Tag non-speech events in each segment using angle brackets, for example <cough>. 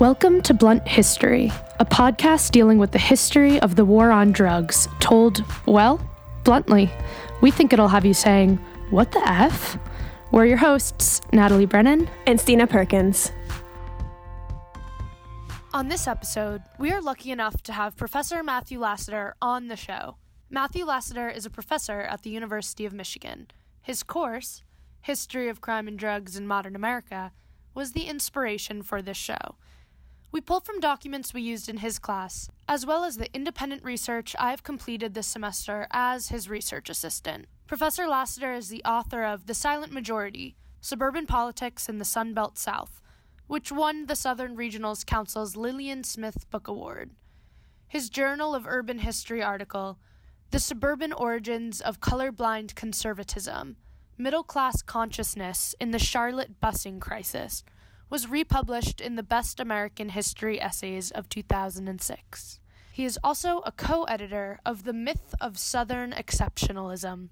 Welcome to Blunt History, a podcast dealing with the history of the war on drugs, told, well, bluntly. We think it'll have you saying, What the F? We're your hosts, Natalie Brennan and Stina Perkins. On this episode, we are lucky enough to have Professor Matthew Lassiter on the show. Matthew Lassiter is a professor at the University of Michigan. His course, History of Crime and Drugs in Modern America, was the inspiration for this show. We pulled from documents we used in his class, as well as the independent research I have completed this semester as his research assistant. Professor Lassiter is the author of The Silent Majority Suburban Politics in the Sunbelt South, which won the Southern Regionals Council's Lillian Smith Book Award. His Journal of Urban History article, The Suburban Origins of Colorblind Conservatism Middle Class Consciousness in the Charlotte Busing Crisis was republished in the Best American History Essays of 2006. He is also a co editor of The Myth of Southern Exceptionalism.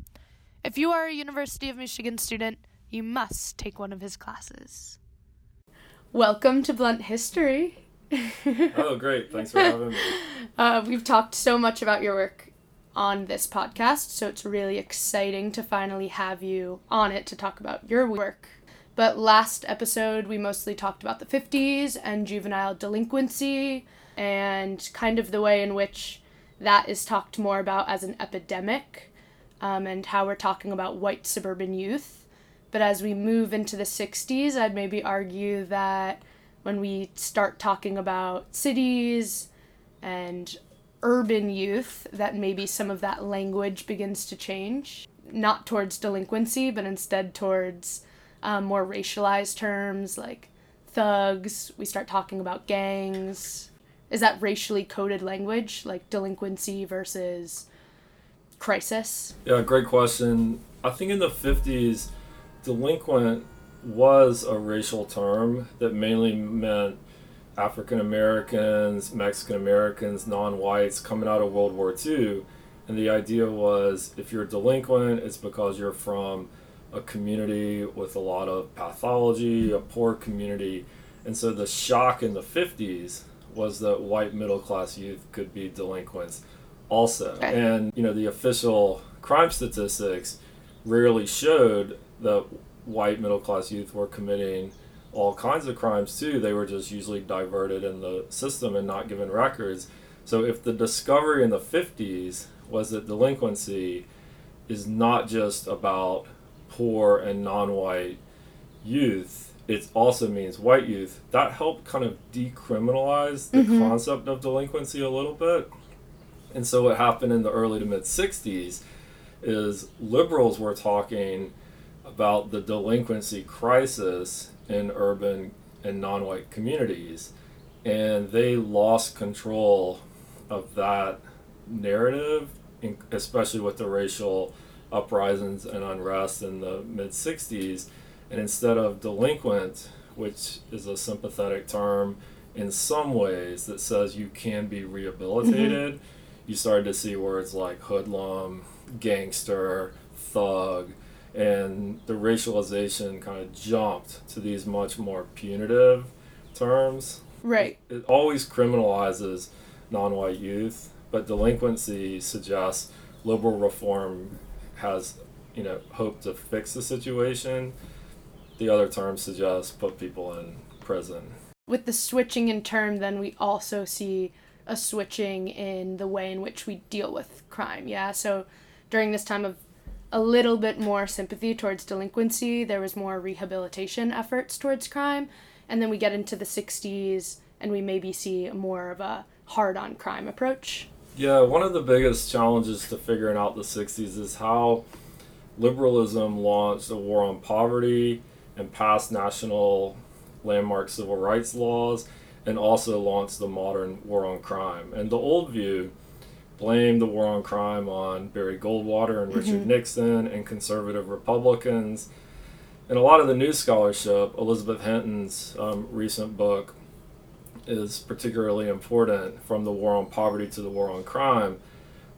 If you are a University of Michigan student, you must take one of his classes. Welcome to Blunt History. <laughs> oh, great. Thanks for having me. <laughs> Uh, we've talked so much about your work on this podcast, so it's really exciting to finally have you on it to talk about your work. But last episode, we mostly talked about the 50s and juvenile delinquency and kind of the way in which that is talked more about as an epidemic um, and how we're talking about white suburban youth. But as we move into the 60s, I'd maybe argue that when we start talking about cities and urban youth, that maybe some of that language begins to change. Not towards delinquency, but instead towards um, more racialized terms like thugs. We start talking about gangs. Is that racially coded language, like delinquency versus crisis? Yeah, great question. I think in the 50s, delinquent was a racial term that mainly meant African Americans, Mexican Americans, non whites coming out of World War II. And the idea was if you're delinquent, it's because you're from a community with a lot of pathology, a poor community. And so the shock in the 50s was that white middle class youth could be delinquents also. Okay. And, you know, the official crime statistics rarely showed that white middle class youth were committing all kinds of crimes too. They were just usually diverted in the system and not given records. So if the discovery in the 50s was that delinquency is not just about poor and non-white youth it also means white youth that helped kind of decriminalize the mm-hmm. concept of delinquency a little bit and so what happened in the early to mid 60s is liberals were talking about the delinquency crisis in urban and non-white communities and they lost control of that narrative especially with the racial uprisings and unrest in the mid 60s. And instead of delinquent, which is a sympathetic term in some ways that says you can be rehabilitated, mm-hmm. you started to see words like hoodlum, gangster, thug, and the racialization kind of jumped to these much more punitive terms. Right. It always criminalizes non white youth, but delinquency suggests liberal reform has you know hope to fix the situation. The other term suggests put people in prison. With the switching in term, then we also see a switching in the way in which we deal with crime. Yeah, so during this time of a little bit more sympathy towards delinquency, there was more rehabilitation efforts towards crime, and then we get into the 60s and we maybe see more of a hard on crime approach. Yeah, one of the biggest challenges to figuring out the 60s is how liberalism launched a war on poverty and passed national landmark civil rights laws and also launched the modern war on crime. And the old view blamed the war on crime on Barry Goldwater and Richard mm-hmm. Nixon and conservative Republicans. And a lot of the new scholarship, Elizabeth Hinton's um, recent book, is particularly important from the war on poverty to the war on crime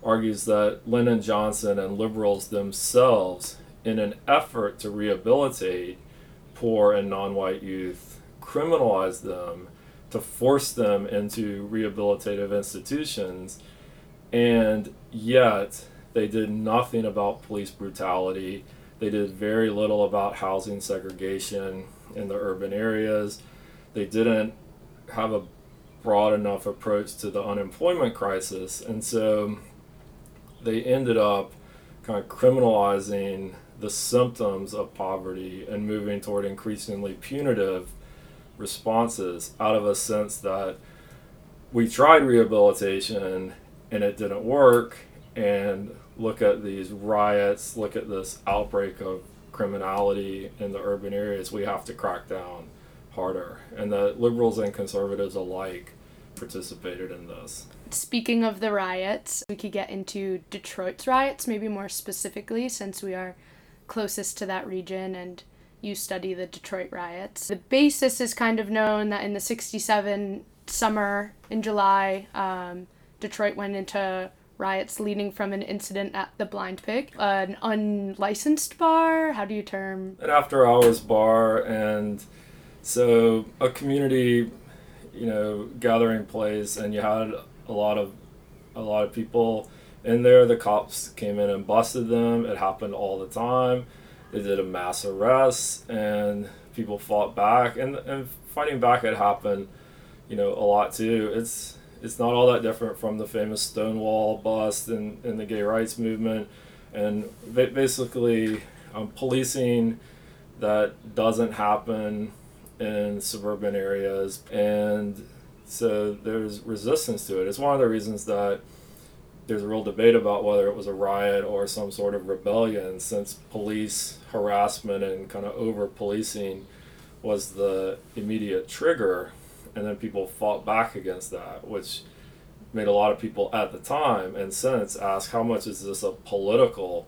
argues that Lyndon Johnson and liberals themselves, in an effort to rehabilitate poor and non white youth, criminalized them to force them into rehabilitative institutions, and yet they did nothing about police brutality. They did very little about housing segregation in the urban areas. They didn't have a broad enough approach to the unemployment crisis. And so they ended up kind of criminalizing the symptoms of poverty and moving toward increasingly punitive responses out of a sense that we tried rehabilitation and it didn't work and look at these riots look at this outbreak of criminality in the urban areas we have to crack down harder and that liberals and conservatives alike participated in this speaking of the riots we could get into detroit's riots maybe more specifically since we are closest to that region and you study the Detroit riots. The basis is kind of known that in the 67 summer in July, um, Detroit went into riots leading from an incident at the Blind Pig, an unlicensed bar. How do you term? An after hours bar. And so a community, you know, gathering place, and you had a lot of a lot of people in there. The cops came in and busted them. It happened all the time they did a mass arrest and people fought back and, and fighting back had happened you know a lot too it's it's not all that different from the famous stonewall bust and, and the gay rights movement and basically um, policing that doesn't happen in suburban areas and so there's resistance to it. It's one of the reasons that there's a real debate about whether it was a riot or some sort of rebellion since police harassment and kind of over policing was the immediate trigger and then people fought back against that which made a lot of people at the time and since ask how much is this a political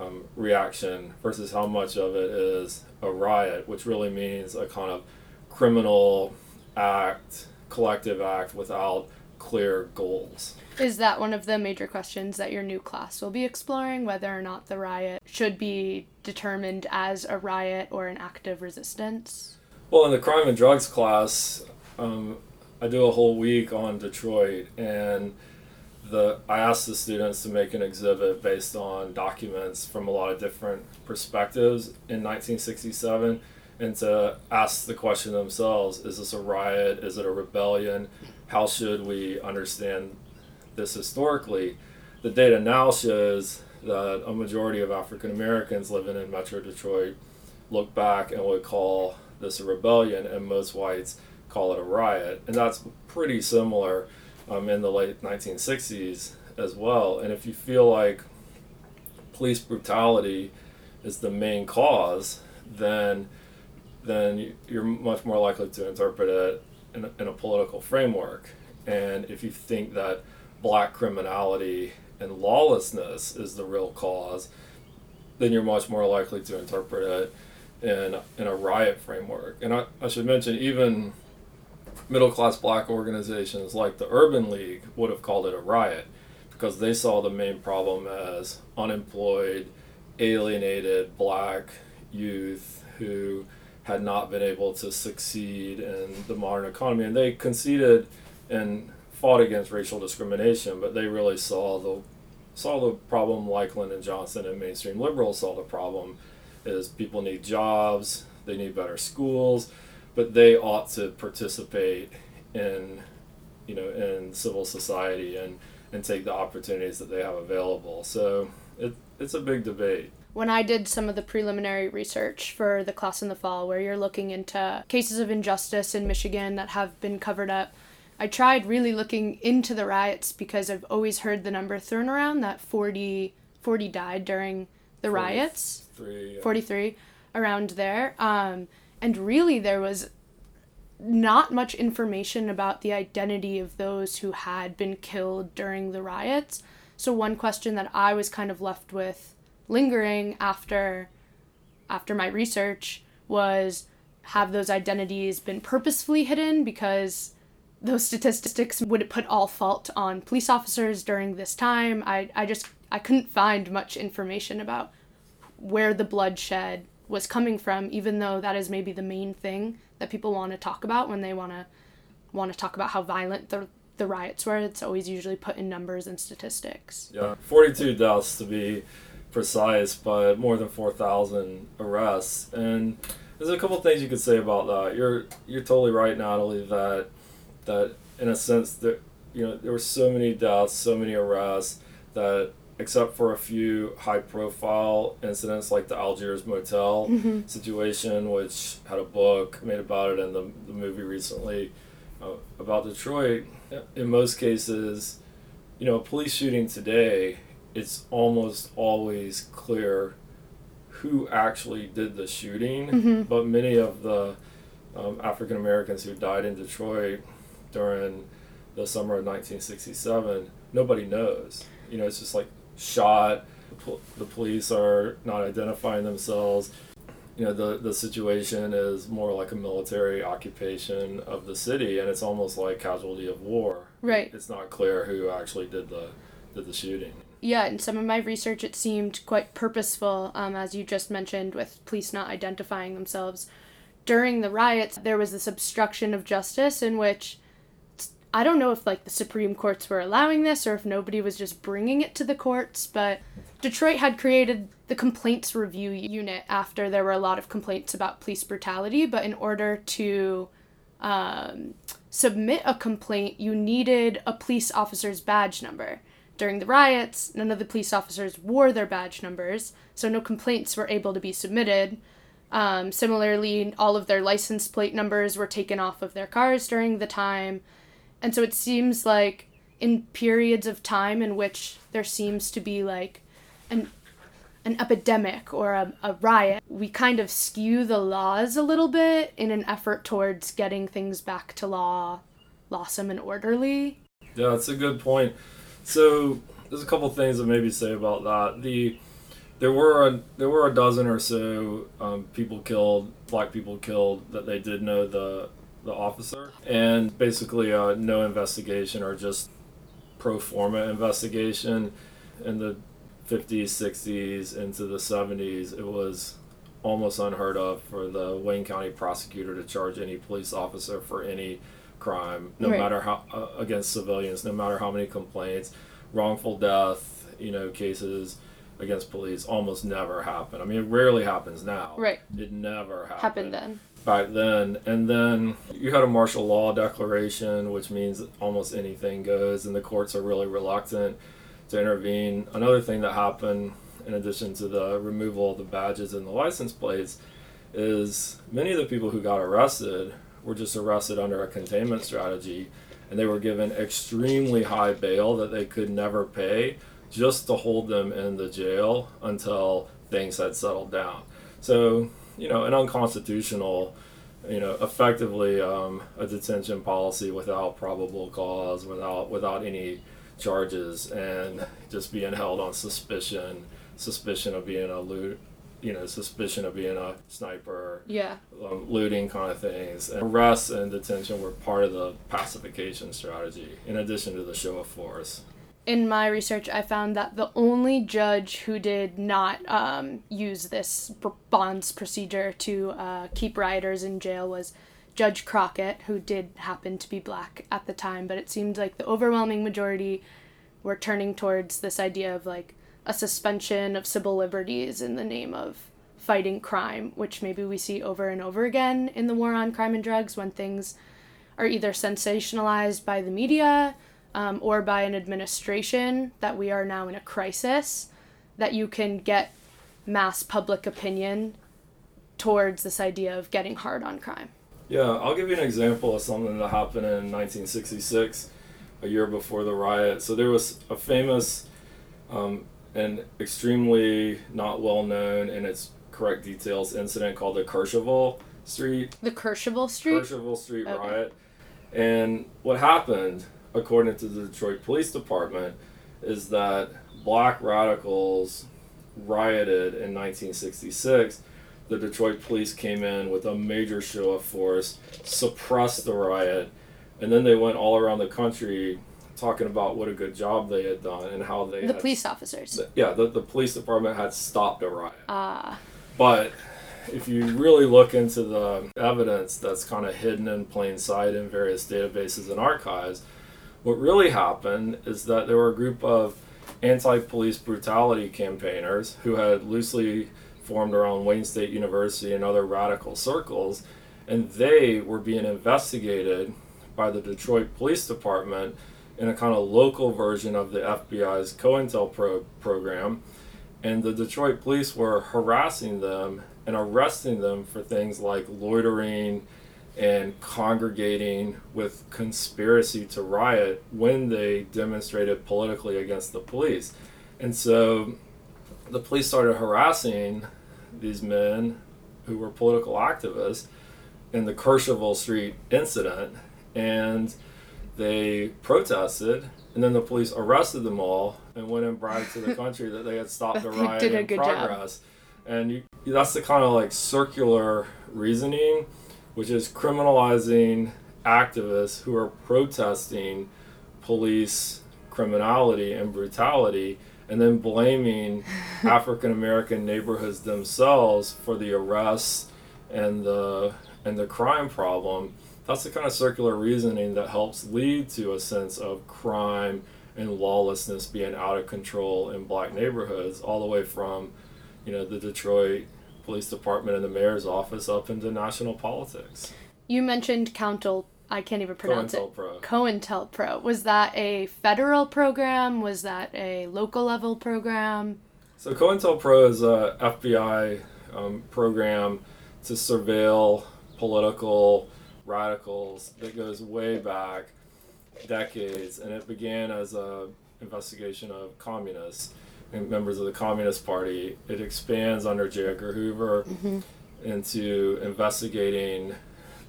um, reaction versus how much of it is a riot which really means a kind of criminal act collective act without clear goals is that one of the major questions that your new class will be exploring? Whether or not the riot should be determined as a riot or an act of resistance? Well, in the crime and drugs class, um, I do a whole week on Detroit, and the I asked the students to make an exhibit based on documents from a lot of different perspectives in 1967, and to ask the question themselves: Is this a riot? Is it a rebellion? How should we understand this historically, the data now shows that a majority of African Americans living in Metro Detroit look back and would call this a rebellion, and most whites call it a riot. And that's pretty similar um, in the late 1960s as well. And if you feel like police brutality is the main cause, then then you're much more likely to interpret it in a, in a political framework. And if you think that black criminality and lawlessness is the real cause, then you're much more likely to interpret it in, in a riot framework. And I, I should mention, even middle class black organizations like the Urban League would have called it a riot because they saw the main problem as unemployed, alienated black youth who had not been able to succeed in the modern economy. And they conceded and fought against racial discrimination, but they really saw the saw the problem like Lyndon Johnson and mainstream liberals saw the problem is people need jobs, they need better schools, but they ought to participate in you know in civil society and and take the opportunities that they have available. So it, it's a big debate when I did some of the preliminary research for the class in the fall, where you're looking into cases of injustice in Michigan that have been covered up, I tried really looking into the riots because I've always heard the number thrown around that 40, 40 died during the riots. Yeah. 43 around there. Um, and really, there was not much information about the identity of those who had been killed during the riots. So one question that I was kind of left with lingering after after my research was have those identities been purposefully hidden because those statistics would put all fault on police officers during this time. I, I just I couldn't find much information about where the bloodshed was coming from, even though that is maybe the main thing that people want to talk about when they want to want to talk about how violent the the riots were, it's always usually put in numbers and statistics. Yeah, 42 deaths to be precise, but more than 4,000 arrests. And there's a couple things you could say about that. You're you're totally right, Natalie. That that in a sense that you know there were so many deaths, so many arrests that except for a few high profile incidents like the Algiers motel Mm-hmm. situation, which had a book made about it and the, the movie recently uh, about Detroit. In most cases, you know, a police shooting today, it's almost always clear who actually did the shooting, Mhm. but many of the um, African Americans who died in Detroit during the summer of 1967, nobody knows. You know, it's just like shot. The, police are not identifying themselves. You know, the, the situation is more like a military occupation of the city, and it's almost like casualty of war. Right. It's not clear who actually did the did the shooting. Yeah, in some of my research, it seemed quite purposeful, um, as you just mentioned, with police not identifying themselves. During the riots, there was this obstruction of justice in which I don't know if like the Supreme Courts were allowing this or if nobody was just bringing it to the courts, but Detroit had created the complaints review unit after there were a lot of complaints about police brutality, but in order to um, submit a complaint, you needed a police officer's badge number. During the riots, none of the police officers wore their badge numbers, so no complaints were able to be submitted. Um, similarly, all of their license plate numbers were taken off of their cars during the time. And so it seems like in periods of time in which there seems to be like an an epidemic or a, a riot, we kind of skew the laws a little bit in an effort towards getting things back to law, lawsome and orderly. Yeah, that's a good point. So there's a couple things to maybe say about that. The there were a, there were a dozen or so um, people killed, black people killed that they did know the the officer, and basically uh, no investigation or just pro forma investigation in the 50s, 60s, into the 70s. It was almost unheard of for the Wayne County prosecutor to charge any police officer for any crime, no Right. matter how uh, against civilians, no matter how many complaints, wrongful death, you know, cases against police almost never happen. I mean, it rarely happens now. Right. It never happened Happened then. Back then. And then you had a martial law declaration, which means almost anything goes, and the courts are really reluctant to intervene. Another thing that happened, in addition to the removal of the badges and the license plates, is many of the people who got arrested were just arrested under a containment strategy, and they were given extremely high bail that they could never pay just to hold them in the jail until things had settled down. So, you know, an unconstitutional, you know, effectively um, a detention policy without probable cause, without without any charges, and just being held on suspicion, suspicion of being a loot, you know, suspicion of being a sniper, Yeah. um, looting kind of things. And arrests and detention were part of the pacification strategy, in addition to the show of force. In my research, I found that the only judge who did not um, use this bonds procedure to uh, keep rioters in jail was Judge Crockett, who did happen to be black at the time. But it seemed like the overwhelming majority were turning towards this idea of like a suspension of civil liberties in the name of fighting crime, which maybe we see over and over again in the war on crime and drugs when things are either sensationalized by the media um, or by an administration that we are now in a crisis, that you can get mass public opinion towards this idea of getting hard on crime. Yeah, I'll give you an example of something that happened in 1966, a year before the riot. So there was a famous um, and extremely not well known in its correct details incident called the Kercheval Street The Kercheval Street? Kercheval Street Okay. riot. And what happened, according to the Detroit Police Department, is that black radicals rioted in 1966. The Detroit police came in with a major show of force, suppressed the riot, and then they went all around the country talking about what a good job they had done and how they the had police officers. yeah, the, the police department had stopped a riot. Ah, But if you really look into the evidence that's kind of hidden in plain sight in various databases and archives, what really happened is that there were a group of anti police brutality campaigners who had loosely formed around Wayne State University and other radical circles, and they were being investigated by the Detroit Police Department in a kind of local version of the FBI's COINTELPRO program. And the Detroit police were harassing them and arresting them for things like loitering and congregating with conspiracy to riot when they demonstrated politically against the police. And so the police started harassing these men who were political activists in the Kercheval Street incident. And they protested, and then the police arrested them all and went and bragged to the <laughs> country that they had stopped a riot in progress. Job. And you, that's the kind of like circular reasoning, which is criminalizing activists who are protesting police criminality and brutality and then blaming <laughs> African American neighborhoods themselves for the arrests and the and the crime problem. That's the kind of circular reasoning that helps lead to a sense of crime and lawlessness being out of control in black neighborhoods, all the way from, you know, the Detroit Police Department and the mayor's office up into national politics. You mentioned Countel I can't even pronounce COINTELPRO. it. COINTELPRO. Was that a federal program? Was that a local level program? So COINTELPRO is a FBI um, program to surveil political radicals that goes way back decades, and it began as a investigation of communists members of the Communist Party. It expands under J. Edgar Hoover mm-hmm. into investigating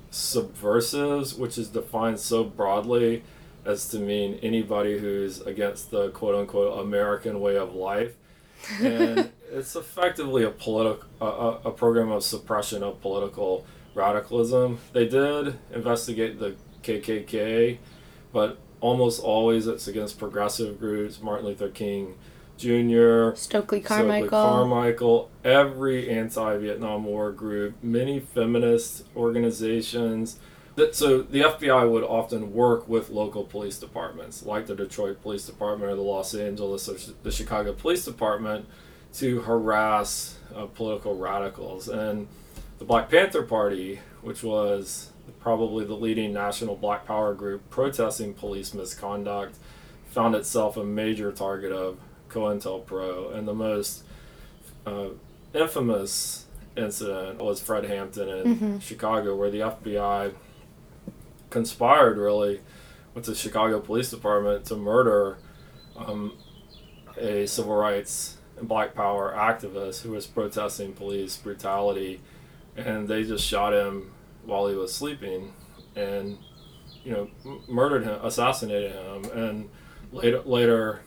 subversives, which is defined so broadly as to mean anybody who's against the quote unquote American way of life. And <laughs> it's effectively a political a, a program of suppression of political radicalism. They did investigate the KKK, but almost always it's against progressive groups, Martin Luther King Jr., Stokely Carmichael. Stokely Carmichael, every anti Vietnam War group, many feminist organizations. That, so the FBI would often work with local police departments, like the Detroit Police Department or the Los Angeles or the Chicago Police Department, to harass uh, political radicals. And the Black Panther Party, which was probably the leading national black power group protesting police misconduct, found itself a major target of COINTELPRO, and the most uh, infamous incident was Fred Hampton in mm-hmm. Chicago, where the FBI conspired really with the Chicago Police Department to murder um, a civil rights and black power activist who was protesting police brutality, and they just shot him while he was sleeping, and you know m- murdered him, assassinated him, and later later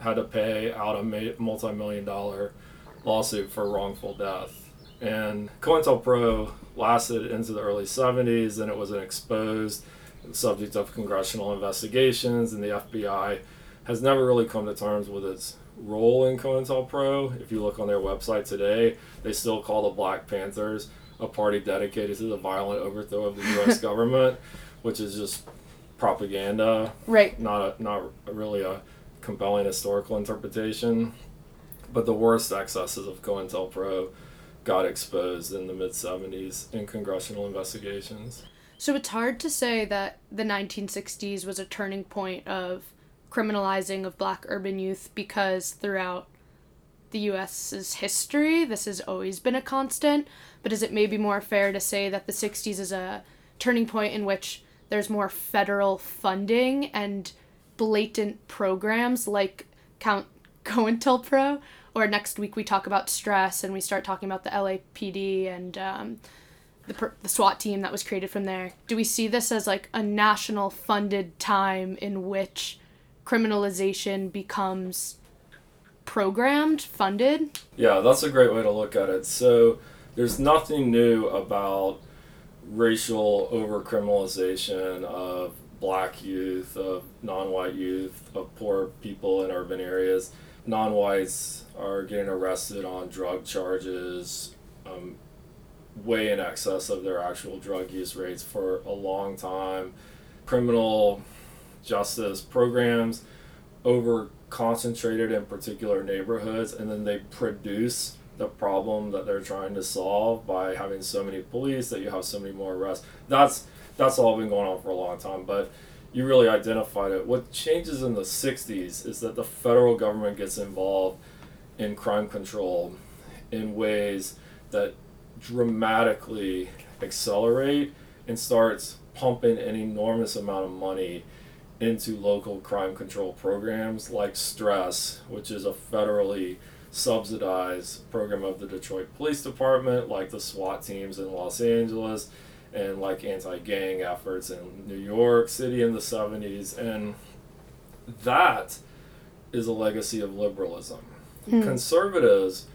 had to pay out a multi-million dollar lawsuit for wrongful death. And COINTELPRO lasted into the early 70s, and it was an exposed subject of congressional investigations, and the FBI has never really come to terms with its role in COINTELPRO. If you look on their website today, they still call the Black Panthers a party dedicated to the violent overthrow of the U.S. <laughs> government, which is just propaganda. Right. Not a, not really a compelling historical interpretation. But the worst excesses of COINTELPRO got exposed in the mid 70s in congressional investigations. So it's hard to say that the 1960s was a turning point of criminalizing of black urban youth because throughout the US's history, this has always been a constant. But is it maybe more fair to say that the 60s is a turning point in which there's more federal funding and blatant programs like Count COINTELPRO, or next week we talk about stress and we start talking about the LAPD and um, the, the SWAT team that was created from there. Do we see this as like a national funded time in which criminalization becomes programmed, funded? Yeah, that's a great way to look at it. So there's nothing new about racial overcriminalization of black youth, of non-white youth, of poor people in urban areas. Non-whites are getting arrested on drug charges. Um, way in excess of their actual drug use rates for a long time. Criminal justice programs over concentrated in particular neighborhoods and then they produce the problem that they're trying to solve by having so many police that you have so many more arrests. That's that's all been going on for a long time, but you really identified it. What changes in the 60s is that the federal government gets involved in crime control in ways that dramatically accelerate and starts pumping an enormous amount of money into local crime control programs like Stress, which is a federally subsidized program of the Detroit Police Department, like the SWAT teams in Los Angeles, and like anti gang efforts in New York City in the 70s. And that is a legacy of liberalism. Hmm. Conservatives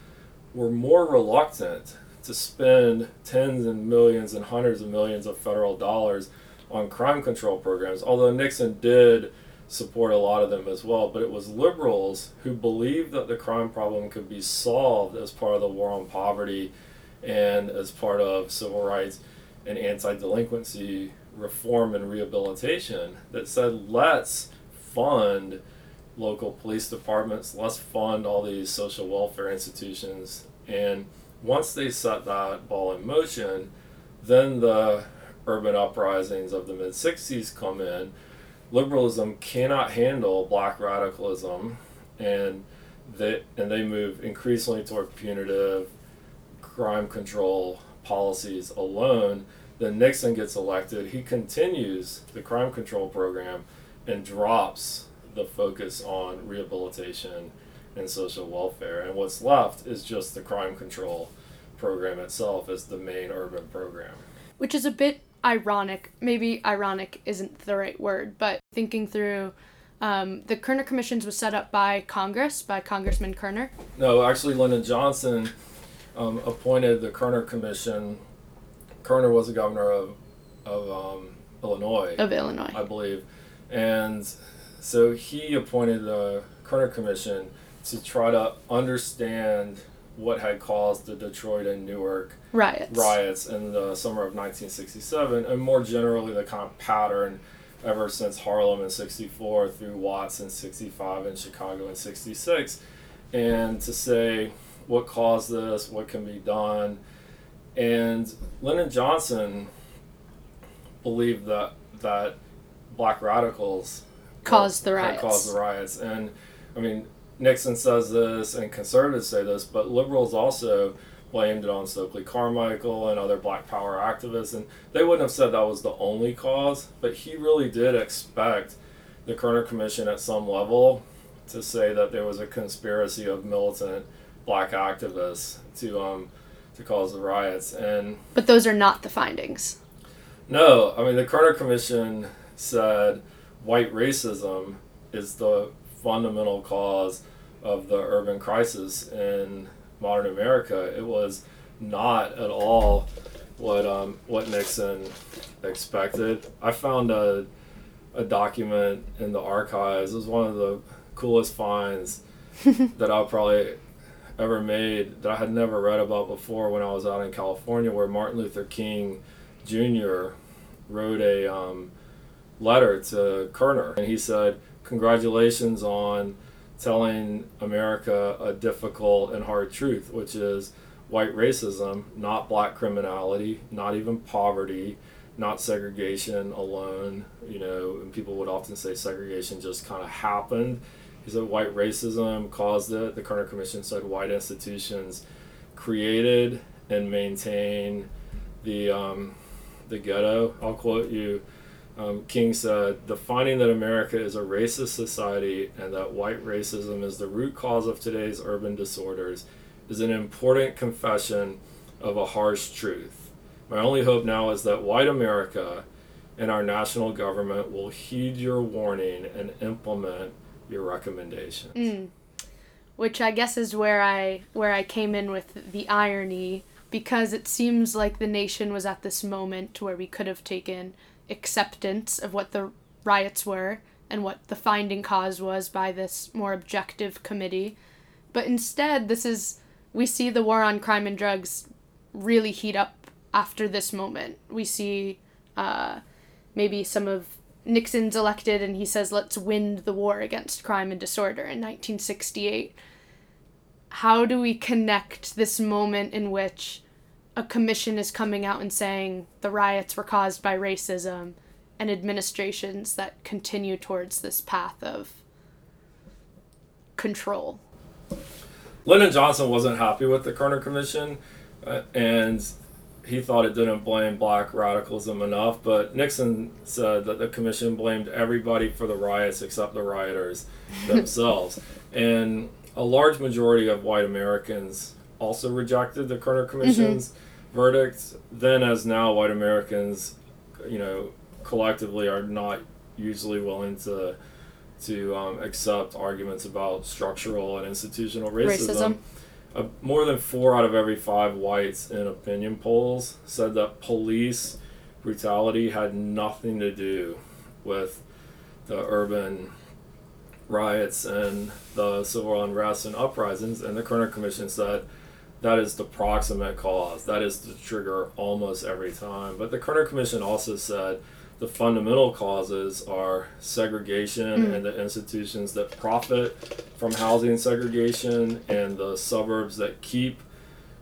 were more reluctant to spend tens and millions and hundreds of millions of federal dollars on crime control programs, although Nixon did support a lot of them as well. But it was liberals who believed that the crime problem could be solved as part of the war on poverty and as part of civil rights and anti delinquency reform and rehabilitation that said, let's fund local police departments, let's fund all these social welfare institutions. And once they set that ball in motion, then the urban uprisings of the mid 60s come in, liberalism cannot handle black radicalism and they and they move increasingly toward punitive crime control policies alone then Nixon gets elected he continues the crime control program and drops the focus on rehabilitation and social welfare and what's left is just the crime control program itself as the main urban program which is a bit ironic. Maybe ironic isn't the right word, but thinking through um, the Kerner Commissions was set up by Congress, by Congressman Kerner. No, actually, Lyndon Johnson um, appointed the Kerner Commission. Kerner was the governor of, of um, Illinois. Of Illinois. I believe. And so he appointed the Kerner Commission to try to understand what had caused the Detroit and Newark riots riots in the summer of 1967, and more generally the kind of pattern ever since Harlem in 64 through Watts in 65 and Chicago in 66, and to say what caused this, what can be done. And Lyndon Johnson believed that that black radicals caused the riots. Caused the riots, and I mean Nixon says this, and conservatives say this, but liberals also blamed it on Stokely Carmichael and other black power activists, and they wouldn't have said that was the only cause, but he really did expect the Kerner Commission at some level to say that there was a conspiracy of militant black activists to um to cause the riots and but those are not the findings no i mean the Kerner Commission said white racism is the fundamental cause of the urban crisis in modern America. It was not at all what um, what Nixon expected. I found a a document in the archives. It was one of the coolest finds <laughs> that I probably ever made that I had never read about before when I was out in California, where Martin Luther King Jr. wrote a um, letter to Kerner, and he said, "Congratulations on." telling America a difficult and hard truth, which is white racism, not black criminality, not even poverty, not segregation alone. You know, and people would often say segregation just kind of happened. He said white racism caused it. The Kerner Commission said white institutions created and maintain the um, the ghetto. I'll quote you. Um, King said, the finding that America is a racist society and that white racism is the root cause of today's urban disorders is an important confession of a harsh truth. My only hope now is that white America and our national government will heed your warning and implement your recommendations. Mm. Which I guess is where I where I came in with the irony because it seems like the nation was at this moment where we could have taken acceptance of what the riots were and what the finding cause was by this more objective committee. But instead, this is we see the war on crime and drugs really heat up after this moment. We see uh, maybe some of Nixon's elected and he says, let's win the war against crime and disorder in 1968. How do we connect this moment in which a commission is coming out and saying the riots were caused by racism and administrations that continue towards this path of control? Lyndon Johnson wasn't happy with the Kerner Commission, uh, and he thought it didn't blame black radicalism enough. But Nixon said that the commission blamed everybody for the riots except the rioters <laughs> themselves. and a large majority of white Americans also rejected the Kerner Commission's mm-hmm. verdict. Then, as now, white Americans, you know, collectively are not usually willing to to um, accept arguments about structural and institutional racism. racism. Uh, more than four out of every five whites in opinion polls said that police brutality had nothing to do with the urban riots and the civil unrest and uprisings. And the Kerner Commission said that is the proximate cause. That is the trigger almost every time. But the Kerner Commission also said the fundamental causes are segregation mm. and the institutions that profit from housing segregation and the suburbs that keep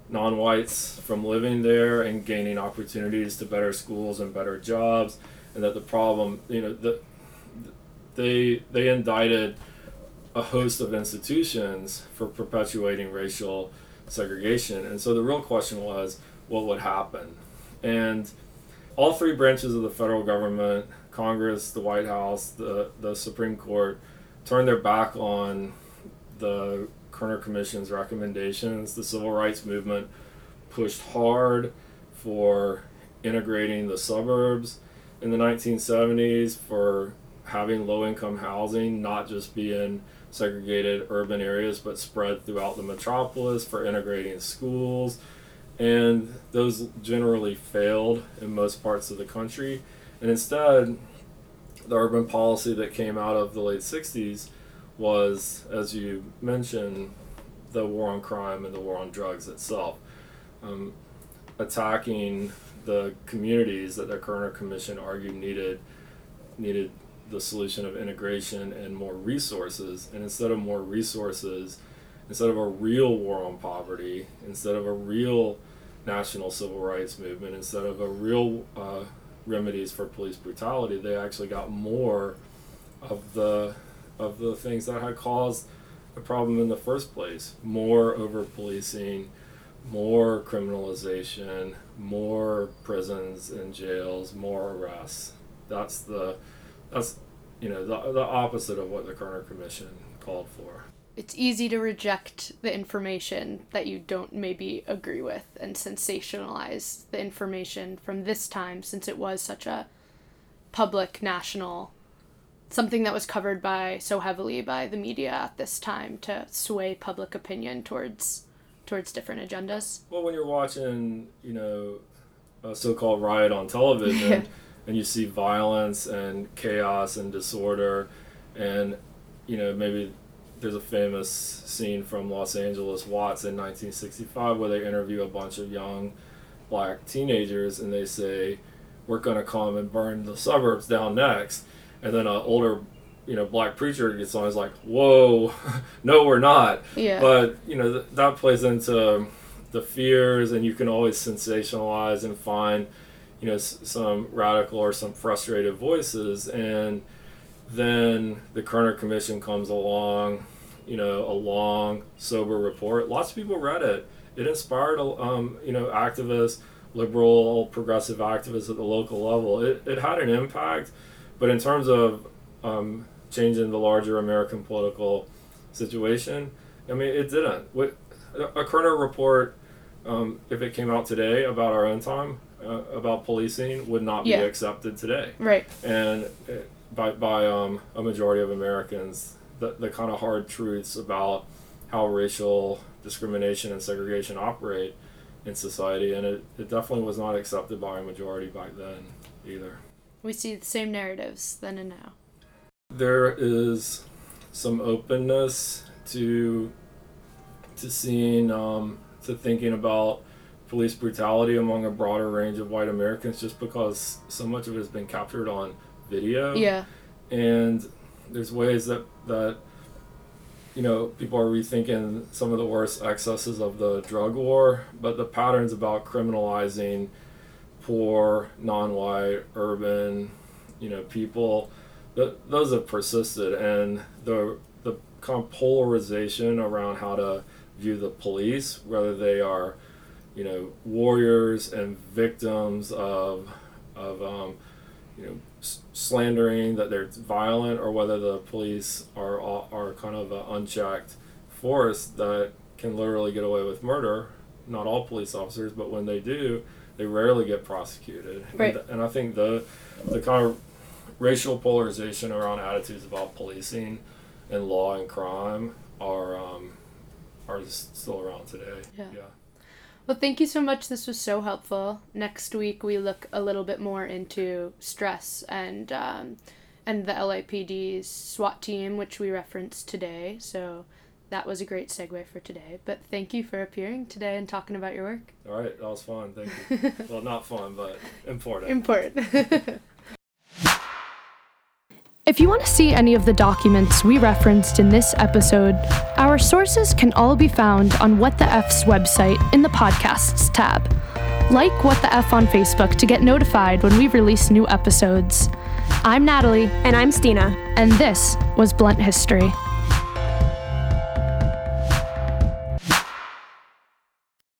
non-whites from living there and gaining opportunities to better schools and better jobs and that the problem you know the, they they indicted a host of institutions for perpetuating racial segregation and so the real question was what would happen and all three branches of the federal government Congress, the White House, the, the Supreme Court turned their back on the Kerner Commission's recommendations. The civil rights movement pushed hard for integrating the suburbs in the 1970s, for having low income housing not just be in segregated urban areas but spread throughout the metropolis, for integrating schools and those generally failed in most parts of the country. And instead, the urban policy that came out of the late 60s was, as you mentioned, the war on crime and the war on drugs itself. Um, attacking the communities that the Kerner Commission argued needed needed the solution of integration and more resources. And instead of more resources, instead of a real war on poverty, instead of a real national civil rights movement instead of a real uh, remedies for police brutality they actually got more of the of the things that had caused the problem in the first place. More over policing more criminalization more prisons and jails more arrests. That's the that's you know the, the opposite of what the Kerner Commission called for it's easy to reject the information that you don't maybe agree with and sensationalize the information from this time since it was such a public national something that was covered by so heavily by the media at this time to sway public opinion towards towards different agendas. Well, when you're watching, you know, a so-called riot on television <laughs> and you see violence and chaos and disorder and you know maybe there's a famous scene from Los Angeles Watts in 1965 where they interview a bunch of young black teenagers and they say, "We're going to come and burn the suburbs down next," and then an older, you know, black preacher gets on. He's like, "Whoa, <laughs> no, we're not." Yeah. But you know th- that plays into the fears, and you can always sensationalize and find, you know, s- some radical or some frustrated voices and then the Kerner Commission comes along, you know, a long, sober report. Lots of people read it. It inspired, um, you know, activists, liberal, progressive activists at the local level. It, it had an impact, but in terms of um, changing the larger American political situation, I mean, it didn't. What, a Kerner report, um, if it came out today about our own time, uh, about policing, would not be yeah. accepted today. Right. And it, by, by um, a majority of Americans the, the kind of hard truths about how racial discrimination and segregation operate in society, and it, it definitely was not accepted by a majority back then either. We see the same narratives then and now. There is some openness to to seeing um, to thinking about police brutality among a broader range of white Americans just because so much of it has been captured on video. Yeah. And there's ways that that you know people are rethinking some of the worst excesses of the drug war, but the patterns about criminalizing poor, non-white, urban, you know, people, th- those have persisted, and the the kind of polarization around how to view the police, whether they are, you know, warriors and victims of of um, you know slandering that they're violent, or whether the police are are kind of an unchecked force that can literally get away with murder. Not all police officers, but when they do, they rarely get prosecuted. Right. And, and I think the the kind of racial polarization around attitudes about policing and law and crime are um, are still around today. Yeah. yeah. Well, thank you so much. This was so helpful. Next week we look a little bit more into stress and um, and the LAPD's SWAT team, which we referenced today. So that was a great segue for today. But thank you for appearing today and talking about your work. All right, that was fun. Thank you. <laughs> well, not fun, but important. Important. <laughs> If you want to see any of the documents we referenced in this episode, our sources can all be found on What the F's website in the Podcasts tab. Like What the F on Facebook to get notified when we release new episodes. I'm Natalie, And I'm Stina. and this was Blunt History.